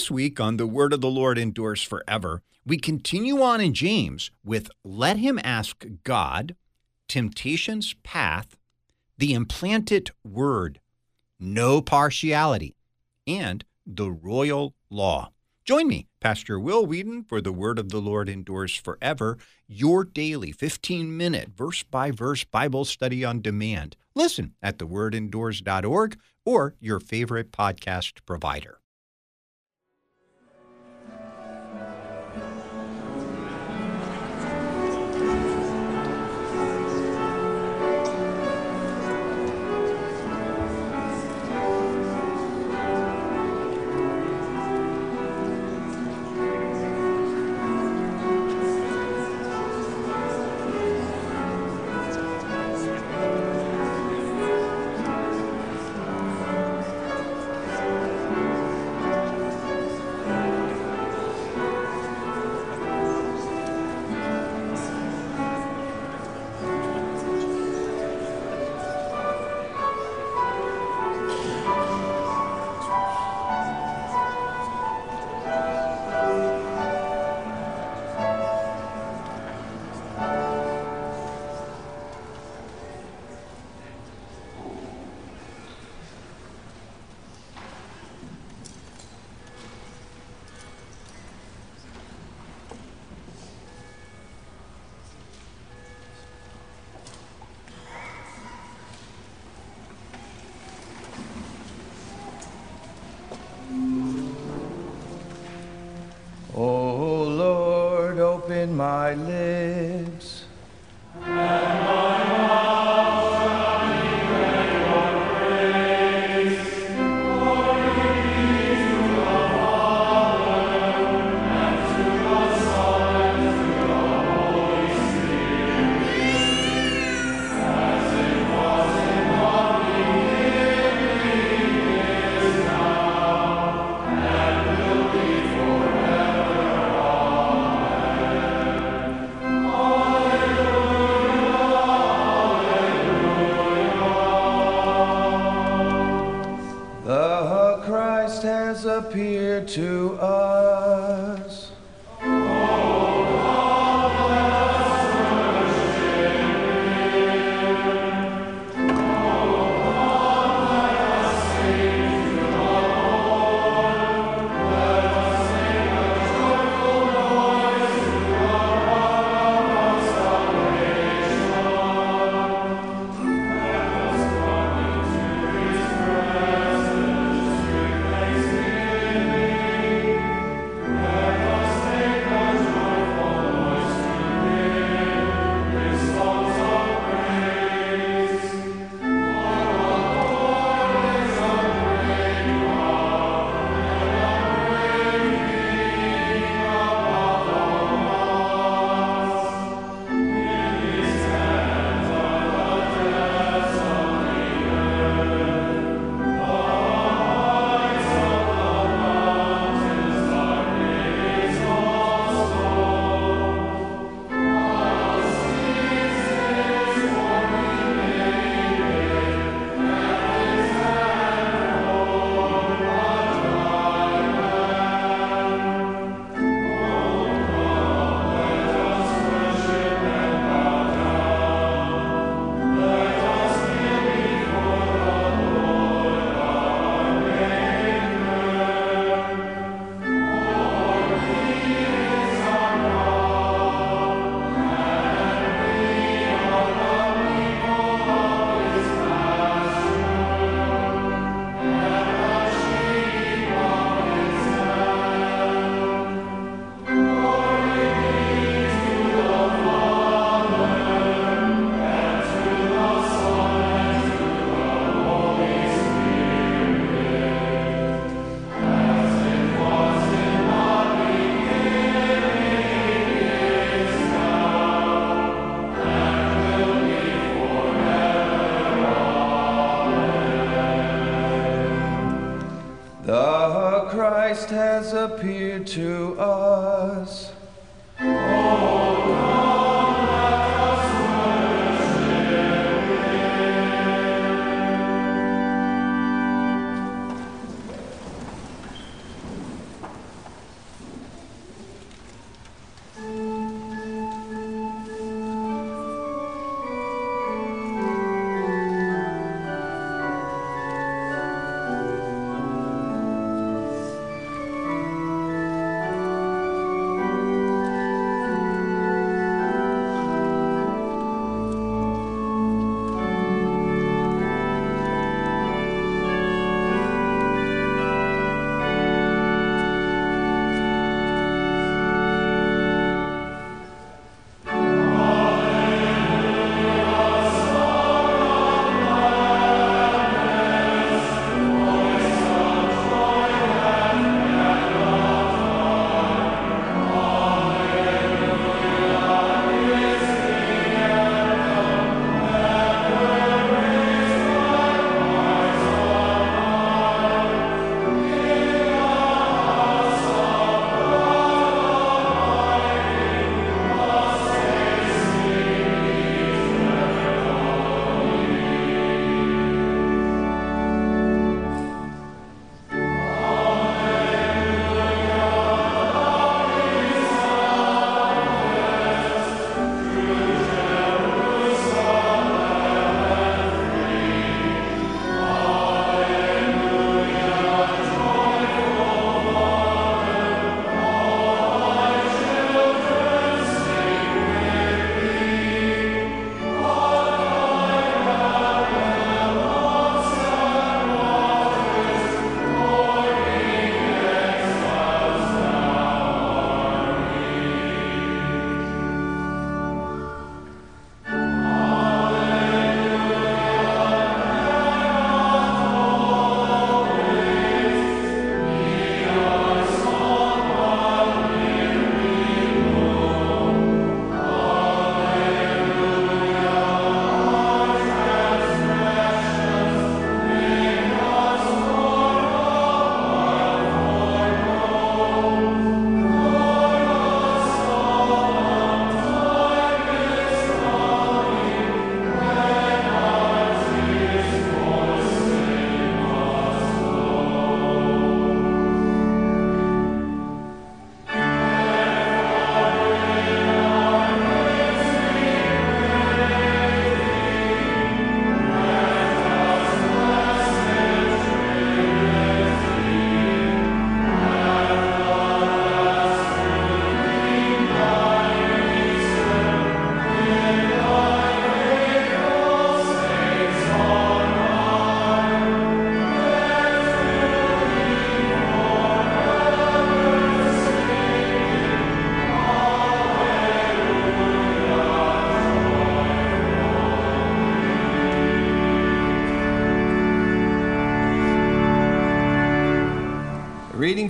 This week on The Word of the Lord Endures Forever, we continue on in James with Let Him Ask God, Temptation's Path, The Implanted Word, No Partiality, and The Royal Law. Join me, Pastor Will Weedon, for The Word of the Lord Endures Forever, your daily 15 minute verse by verse Bible study on demand. Listen at thewordendures.org or your favorite podcast provider. Has appeared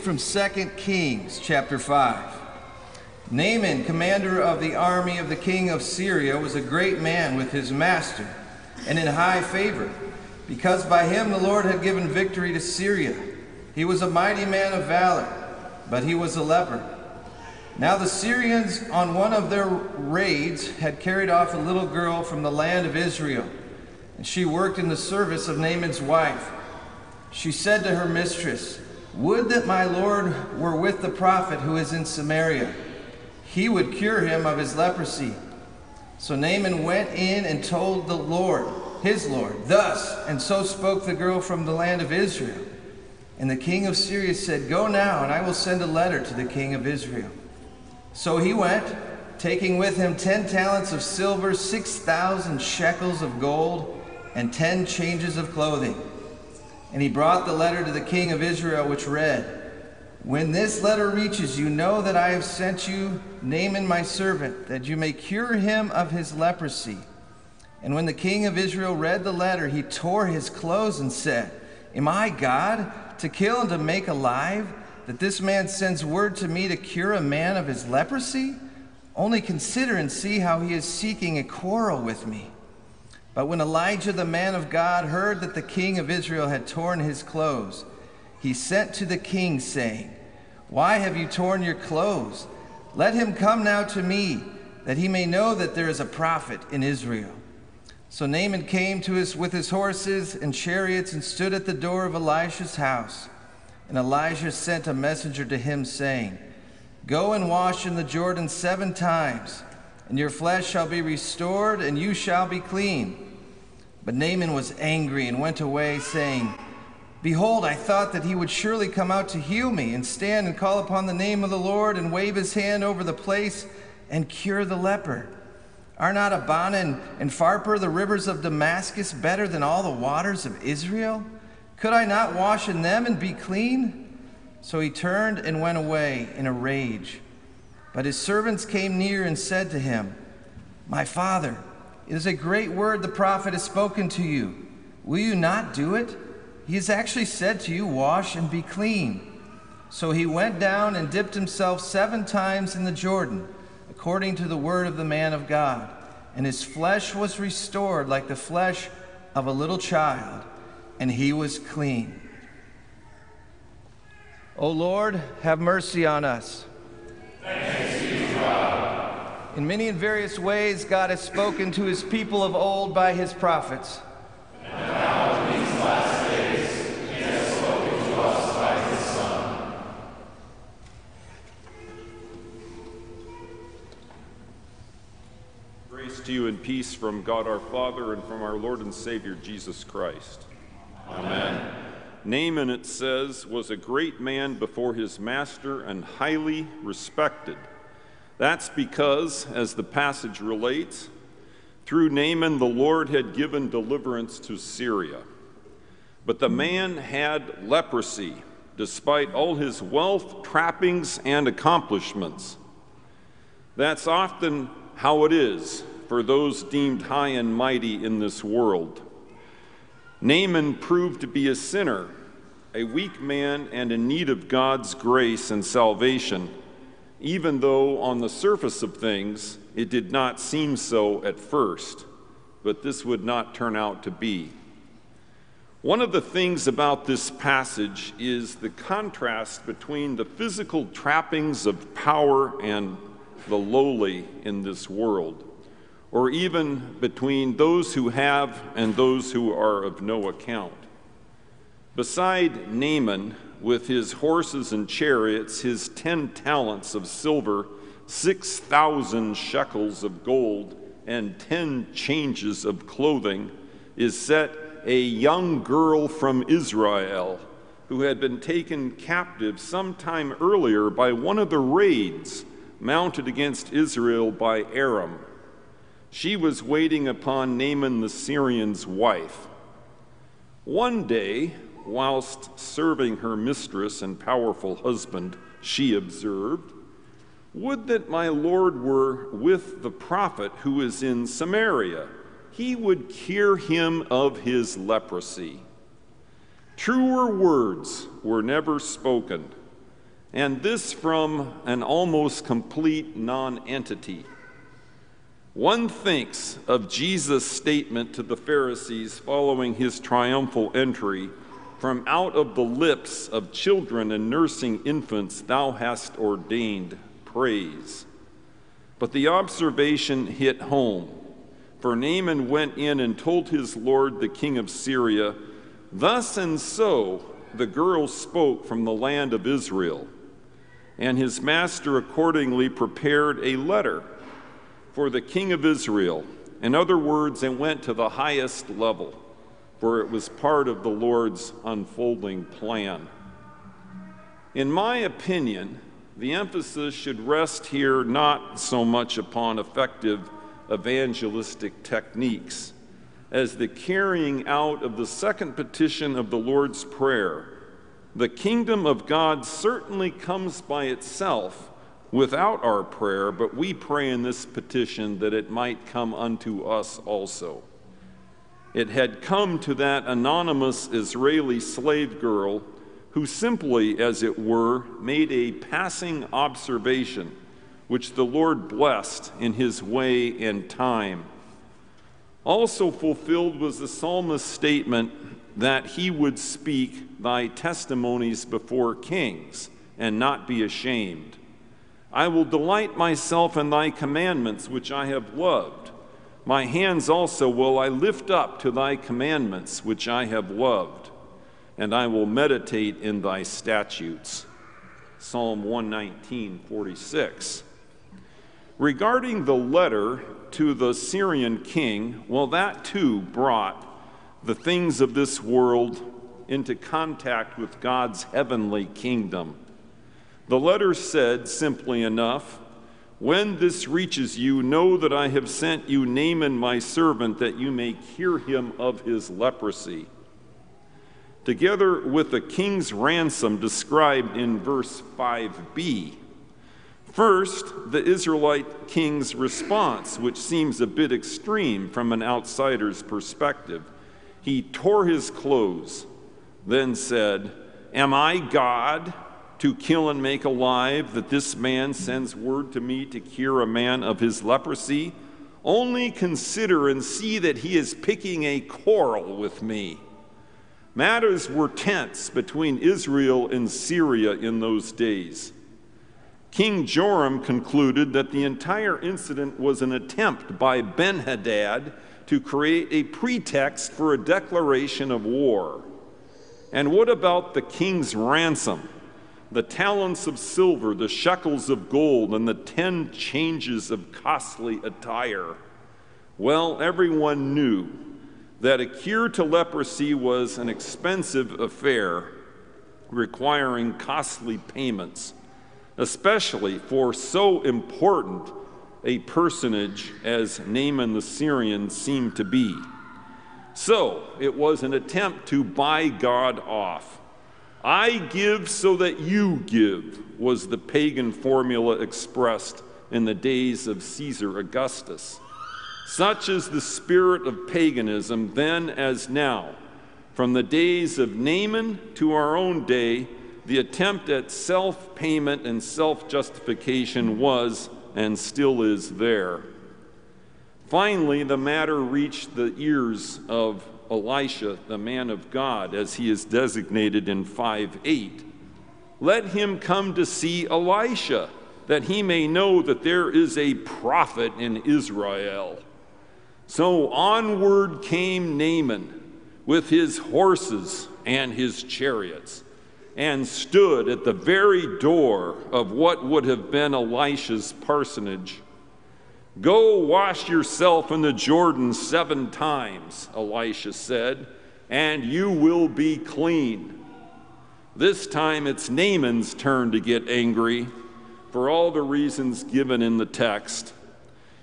reading from 2 Kings chapter 5. Naaman, commander of the army of the king of Syria, was a great man with his master and in high favor, because by him the Lord had given victory to Syria. He was a mighty man of valor, but he was a leper. Now the Syrians, on one of their raids, had carried off a little girl from the land of Israel, and she worked in the service of Naaman's wife. She said to her mistress, Would that my Lord were with the prophet who is in Samaria. He would cure him of his leprosy. So Naaman went in and told the Lord, his Lord, thus, and so spoke the girl from the land of Israel. And the king of Syria said, Go now, and I will send a letter to the king of Israel. So he went, taking with him ten talents of silver, six thousand shekels of gold, and ten changes of clothing. And he brought the letter to the king of Israel, which read, When this letter reaches you, know that I have sent you Naaman my servant, that you may cure him of his leprosy. And when the king of Israel read the letter, he tore his clothes and said, Am I God to kill and to make alive? That this man sends word to me to cure a man of his leprosy? Only consider and see how he is seeking a quarrel with me. But when Elijah the man of God heard that the king of Israel had torn his clothes, he sent to the king, saying, Why have you torn your clothes? Let him come now to me, that he may know that there is a prophet in Israel. So Naaman came to us with his horses and chariots and stood at the door of Elisha's house. And Elijah sent a messenger to him, saying, Go and wash in the Jordan seven times, and your flesh shall be restored, and you shall be clean. But Naaman was angry and went away, saying, Behold, I thought that he would surely come out to heal me, and stand and call upon the name of the Lord, and wave his hand over the place, and cure the leper. Are not Abana and, and Pharpar, the rivers of Damascus, better than all the waters of Israel? Could I not wash in them and be clean? So he turned and went away in a rage. But his servants came near and said to him, My father, it is a great word the prophet has spoken to you. Will you not do it? He has actually said to you, Wash and be clean. So he went down and dipped himself seven times in the Jordan according to the word of the man of God. And his flesh was restored like the flesh of a little child, and he was clean. O Lord, have mercy on us. In many and various ways, God has spoken to his people of old by his prophets. And now in these last days he has spoken to us by his son. Grace to you in peace from God our Father and from our Lord and Savior Jesus Christ. Amen. Naaman, it says, was a great man before his master and highly respected. That's because, as the passage relates, through Naaman the Lord had given deliverance to Syria. But the man had leprosy, despite all his wealth, trappings, and accomplishments. That's often how it is for those deemed high and mighty in this world. Naaman proved to be a sinner, a weak man, and in need of God's grace and salvation, even though on the surface of things it did not seem so at first. But this would not turn out to be. One of the things about this passage is the contrast between the physical trappings of power and the lowly in this world or even between those who have and those who are of no account. Beside Naaman, with his horses and chariots, his ten talents of silver, six thousand shekels of gold, and ten changes of clothing, is set a young girl from Israel who had been taken captive some time earlier by one of the raids mounted against Israel by Aram. She was waiting upon Naaman the Syrian's wife. One day, whilst serving her mistress and powerful husband, she observed, Would that my Lord were with the prophet who is in Samaria. He would cure him of his leprosy. Truer words were never spoken and this from an almost complete nonentity. One thinks of Jesus' statement to the Pharisees following his triumphal entry From out of the lips of children and nursing infants, thou hast ordained praise. But the observation hit home, for Naaman went in and told his lord, the king of Syria, Thus and so the girl spoke from the land of Israel. And his master accordingly prepared a letter for the king of Israel. In other words, it went to the highest level, for it was part of the Lord's unfolding plan. In my opinion, the emphasis should rest here not so much upon effective evangelistic techniques as the carrying out of the second petition of the Lord's Prayer. The kingdom of God certainly comes by itself without our prayer, but we pray in this petition that it might come unto us also. It had come to that anonymous Israeli slave girl who simply, as it were, made a passing observation, which the Lord blessed in his way and time. Also fulfilled was the psalmist's statement that he would speak thy testimonies before kings and not be ashamed. I will delight myself in thy commandments, which I have loved. My hands also will I lift up to thy commandments, which I have loved and I will meditate in thy statutes. Psalm 119, 46. Regarding the letter to the Syrian king, well, that too brought the things of this world into contact with God's heavenly kingdom. The letter said, simply enough, When this reaches you, know that I have sent you Naaman my servant, that you may cure him of his leprosy together with the king's ransom described in verse 5b. First, the Israelite king's response, which seems a bit extreme from an outsider's perspective. He tore his clothes, then said, Am I God to kill and make alive that this man sends word to me to cure a man of his leprosy? Only consider and see that he is picking a quarrel with me. Matters were tense between Israel and Syria in those days. King Joram concluded that the entire incident was an attempt by Ben Hadad to create a pretext for a declaration of war. And what about the king's ransom? The talents of silver, the shekels of gold, and the ten changes of costly attire? Well, everyone knew that a cure to leprosy was an expensive affair requiring costly payments, especially for so important a personage as Naaman the Syrian seemed to be. So it was an attempt to buy God off. I give so that you give, was the pagan formula expressed in the days of Caesar Augustus. Such is the spirit of paganism then as now. From the days of Naaman to our own day, the attempt at self payment and self justification was and still is there. Finally, the matter reached the ears of Elisha, the man of God, as he is designated in 5 8. Let him come to see Elisha, that he may know that there is a prophet in Israel. So onward came Naaman with his horses and his chariots and stood at the very door of what would have been Elisha's parsonage. Go wash yourself in the Jordan seven times, Elisha said, and you will be clean. This time it's Naaman's turn to get angry for all the reasons given in the text.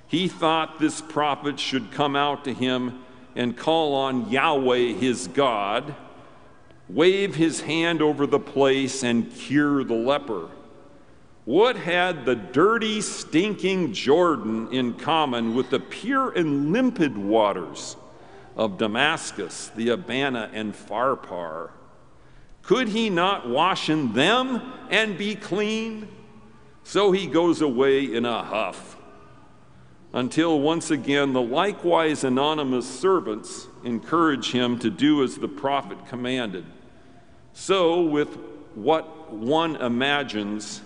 He thought this prophet should come out to him and call on Yahweh his God, wave his hand over the place, and cure the leper. What had the dirty, stinking Jordan in common with the pure and limpid waters of Damascus, the Abana, and Pharpar? Could he not wash in them and be clean? So he goes away in a huff. Until once again the likewise anonymous servants encourage him to do as the prophet commanded. So, with what one imagines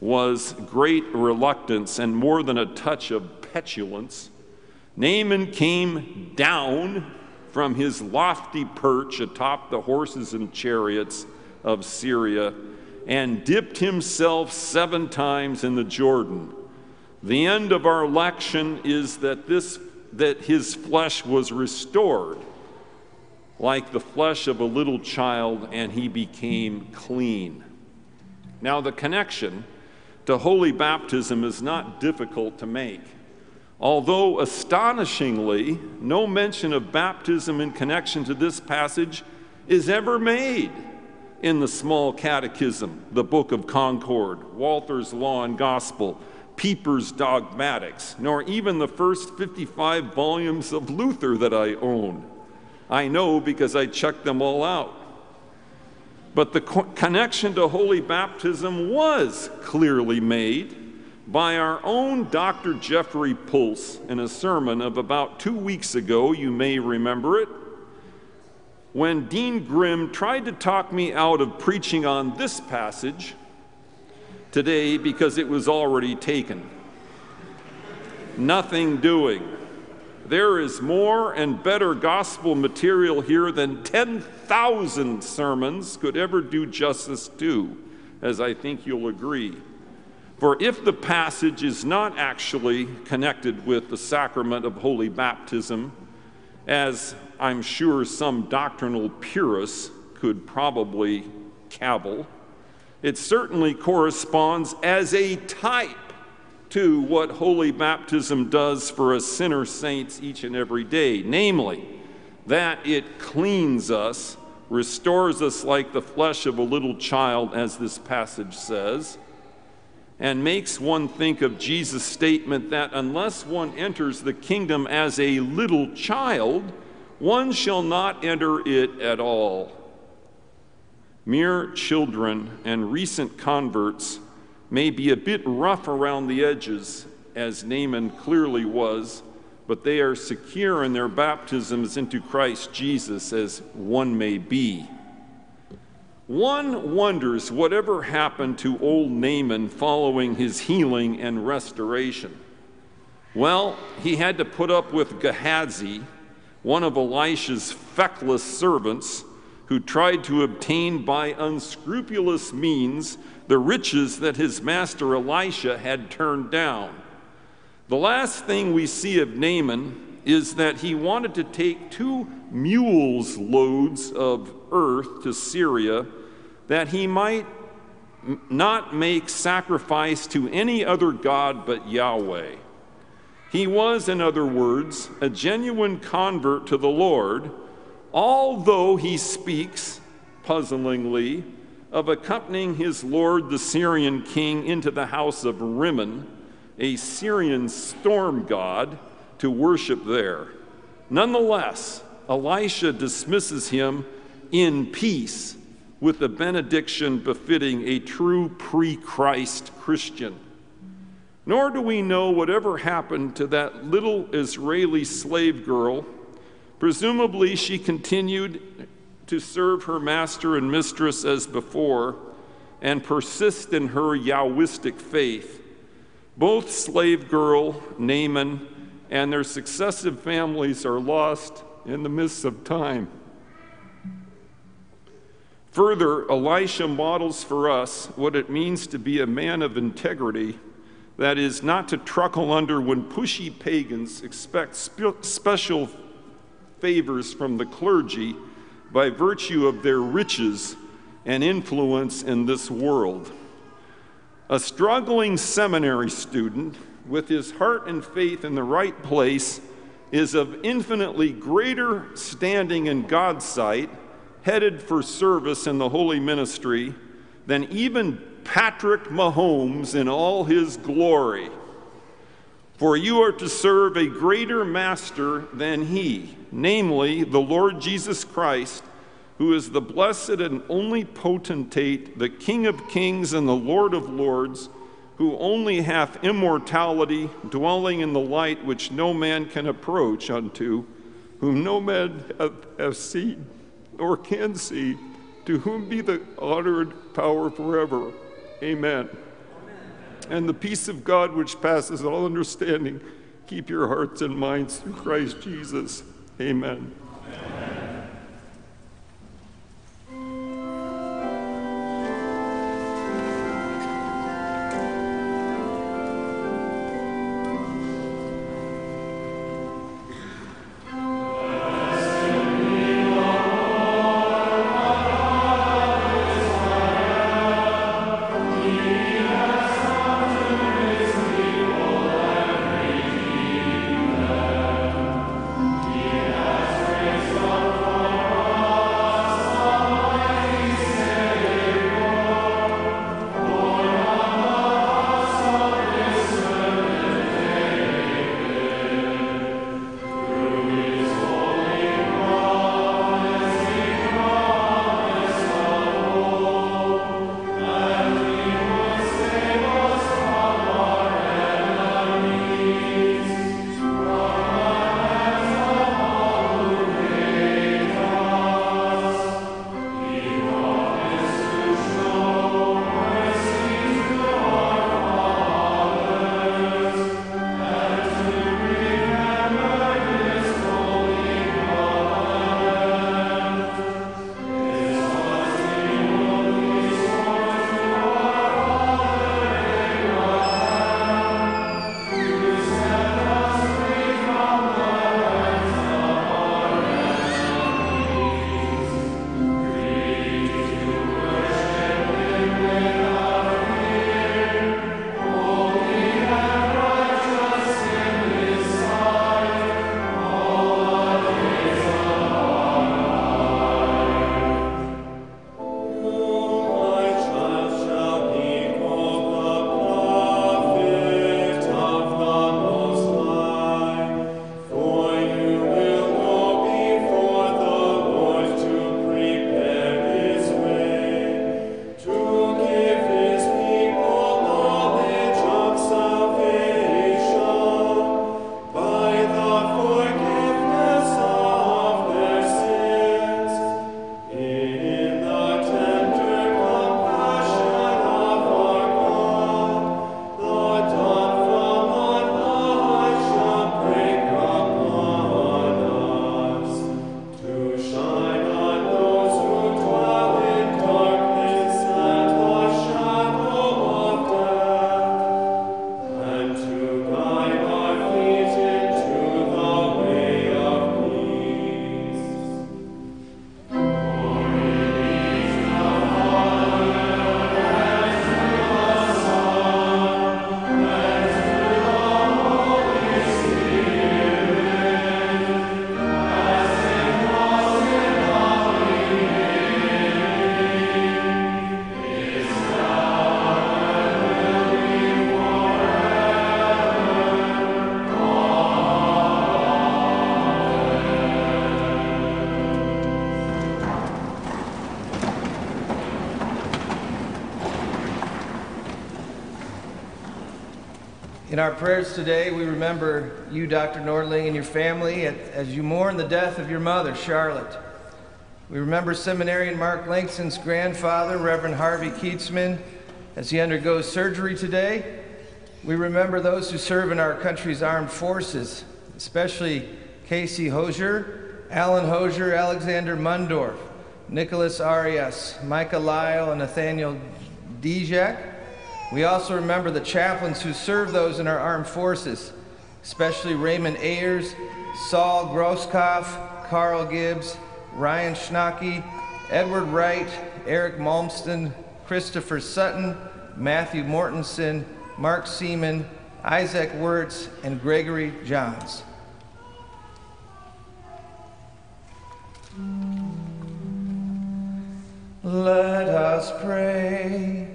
was great reluctance and more than a touch of petulance, Naaman came down from his lofty perch atop the horses and chariots of Syria and dipped himself seven times in the Jordan. The end of our lection is that this that his flesh was restored like the flesh of a little child and he became clean. Now the connection to holy baptism is not difficult to make. Although astonishingly, no mention of baptism in connection to this passage is ever made in the small catechism, the Book of Concord, Walther's Law and Gospel, Pieper's Dogmatics, nor even the first 55 volumes of Luther that I own. I know because I checked them all out. But the co- connection to holy baptism was clearly made by our own Dr. Jeffrey Pulse in a sermon of about two weeks ago, you may remember it, when Dean Grime tried to talk me out of preaching on this passage today because it was already taken. Nothing doing. There is more and better gospel material here than 10,000 sermons could ever do justice to, as I think you'll agree. For if the passage is not actually connected with the sacrament of holy baptism, as I'm sure some doctrinal purists could probably cavil, it certainly corresponds as a type to what holy baptism does for us sinner saints each and every day, namely, that it cleans us, restores us like the flesh of a little child, as this passage says and makes one think of Jesus' statement that unless one enters the kingdom as a little child, one shall not enter it at all. Mere children and recent converts may be a bit rough around the edges, as Naaman clearly was, but they are secure in their baptisms into Christ Jesus, as one may be. One wonders whatever happened to old Naaman following his healing and restoration. Well, he had to put up with Gehazi, one of Elisha's feckless servants, who tried to obtain by unscrupulous means the riches that his master Elisha had turned down. The last thing we see of Naaman is that he wanted to take two mules' loads of earth to Syria that he might not make sacrifice to any other God but Yahweh. He was, in other words, a genuine convert to the Lord, although he speaks, puzzlingly, of accompanying his lord, the Syrian king, into the house of Rimmon, a Syrian storm god, to worship there. Nonetheless, Elisha dismisses him in peace with the benediction befitting a true pre Christ Christian. Nor do we know whatever happened to that little Israeli slave girl. Presumably, she continued to serve her master and mistress as before and persist in her Yahwistic faith. Both slave girl, Naaman, and their successive families are lost in the mists of time. Further, Elisha models for us what it means to be a man of integrity, that is, not to truckle under when pushy pagans expect spe- special favors from the clergy by virtue of their riches and influence in this world. A struggling seminary student with his heart and faith in the right place is of infinitely greater standing in God's sight headed for service in the holy ministry than even Patrick Mahomes in all his glory. For you are to serve a greater master than he, namely the Lord Jesus Christ, who is the blessed and only potentate, the King of kings and the Lord of lords, who only hath immortality, dwelling in the light which no man can approach unto, whom no man hath, hath seen or can see, to whom be the honor and power forever. Amen. And the peace of God, which passes all understanding, keep your hearts and minds through Christ Jesus. Amen. In our prayers today, we remember you, Dr. Nordling, and your family as you mourn the death of your mother, Charlotte. We remember seminarian Mark Langston's grandfather, Reverend Harvey Keatsman, as he undergoes surgery today. We remember those who serve in our country's armed forces, especially Casey Hosier, Alan Hosier, Alexander Mundorf, Nicholas Arias, Micah Lyle, and Nathaniel Dijak. We also remember the chaplains who serve those in our armed forces, especially Raymond Ayers, Saul Grosskopf, Carl Gibbs, Ryan Schnocky, Edward Wright, Eric Malmston, Christopher Sutton, Matthew Mortensen, Mark Seaman, Isaac Wirtz, and Gregory Johns. Let us pray.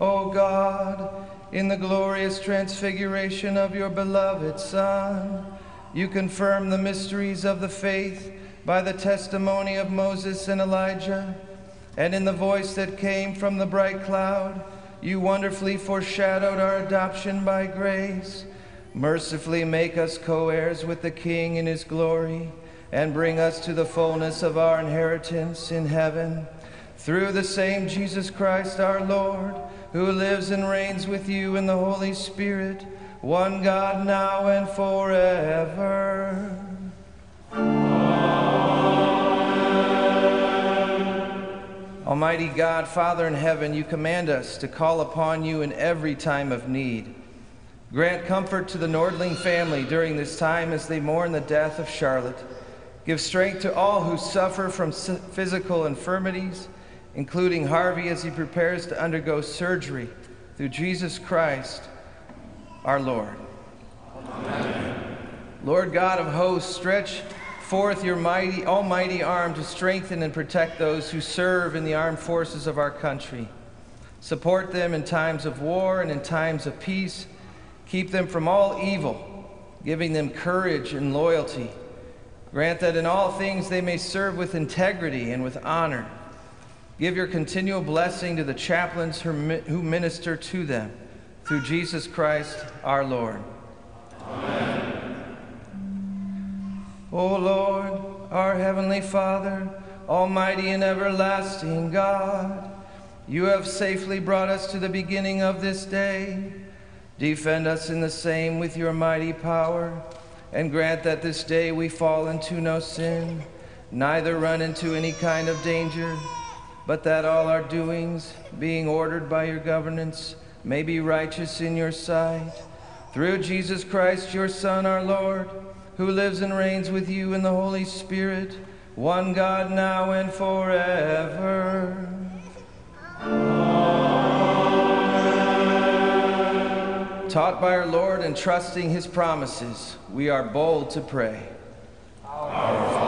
O God, in the glorious transfiguration of your beloved Son, you confirm the mysteries of the faith by the testimony of Moses and Elijah, and in the voice that came from the bright cloud, you wonderfully foreshadowed our adoption by grace. Mercifully make us co heirs with the King in his glory, and bring us to the fullness of our inheritance in heaven. Through the same Jesus Christ our Lord, who lives and reigns with you in the Holy Spirit, one God now and forever. Almighty God, Father in heaven, you command us to call upon you in every time of need. Grant comfort to the Nordling family during this time as they mourn the death of Charlotte. Give strength to all who suffer from physical infirmities, including Harvey as he prepares to undergo surgery through Jesus Christ, our Lord. Amen. Lord God of hosts, stretch forth your mighty, almighty arm to strengthen and protect those who serve in the armed forces of our country. Support them in times of war and in times of peace. Keep them from all evil, giving them courage and loyalty. Grant that in all things they may serve with integrity and with honor. Give your continual blessing to the chaplains who minister to them through Jesus Christ our Lord. Amen. O Lord, our heavenly Father, almighty and everlasting God, you have safely brought us to the beginning of this day. Defend us in the same with your mighty power, and grant that this day we fall into no sin, neither run into any kind of danger, but that all our doings, being ordered by your governance, may be righteous in your sight. Through Jesus Christ, your Son, our Lord, who lives and reigns with you in the Holy Spirit, one God now and forever. Amen. Taught by our Lord and trusting his promises, we are bold to pray. Our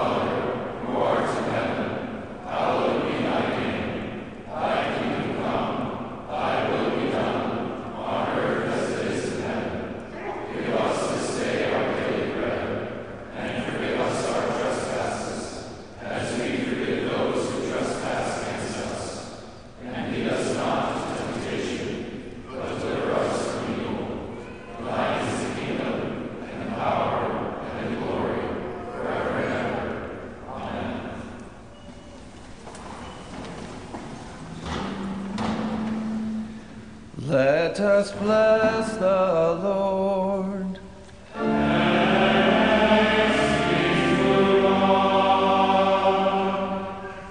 Let us bless the Lord.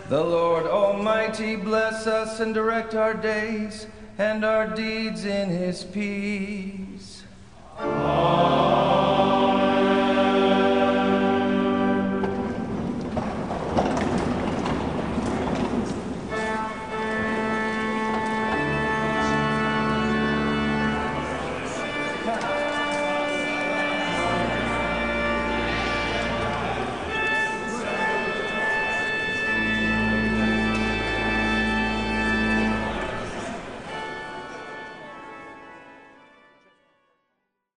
The Lord Almighty bless us and direct our days and our deeds in his peace.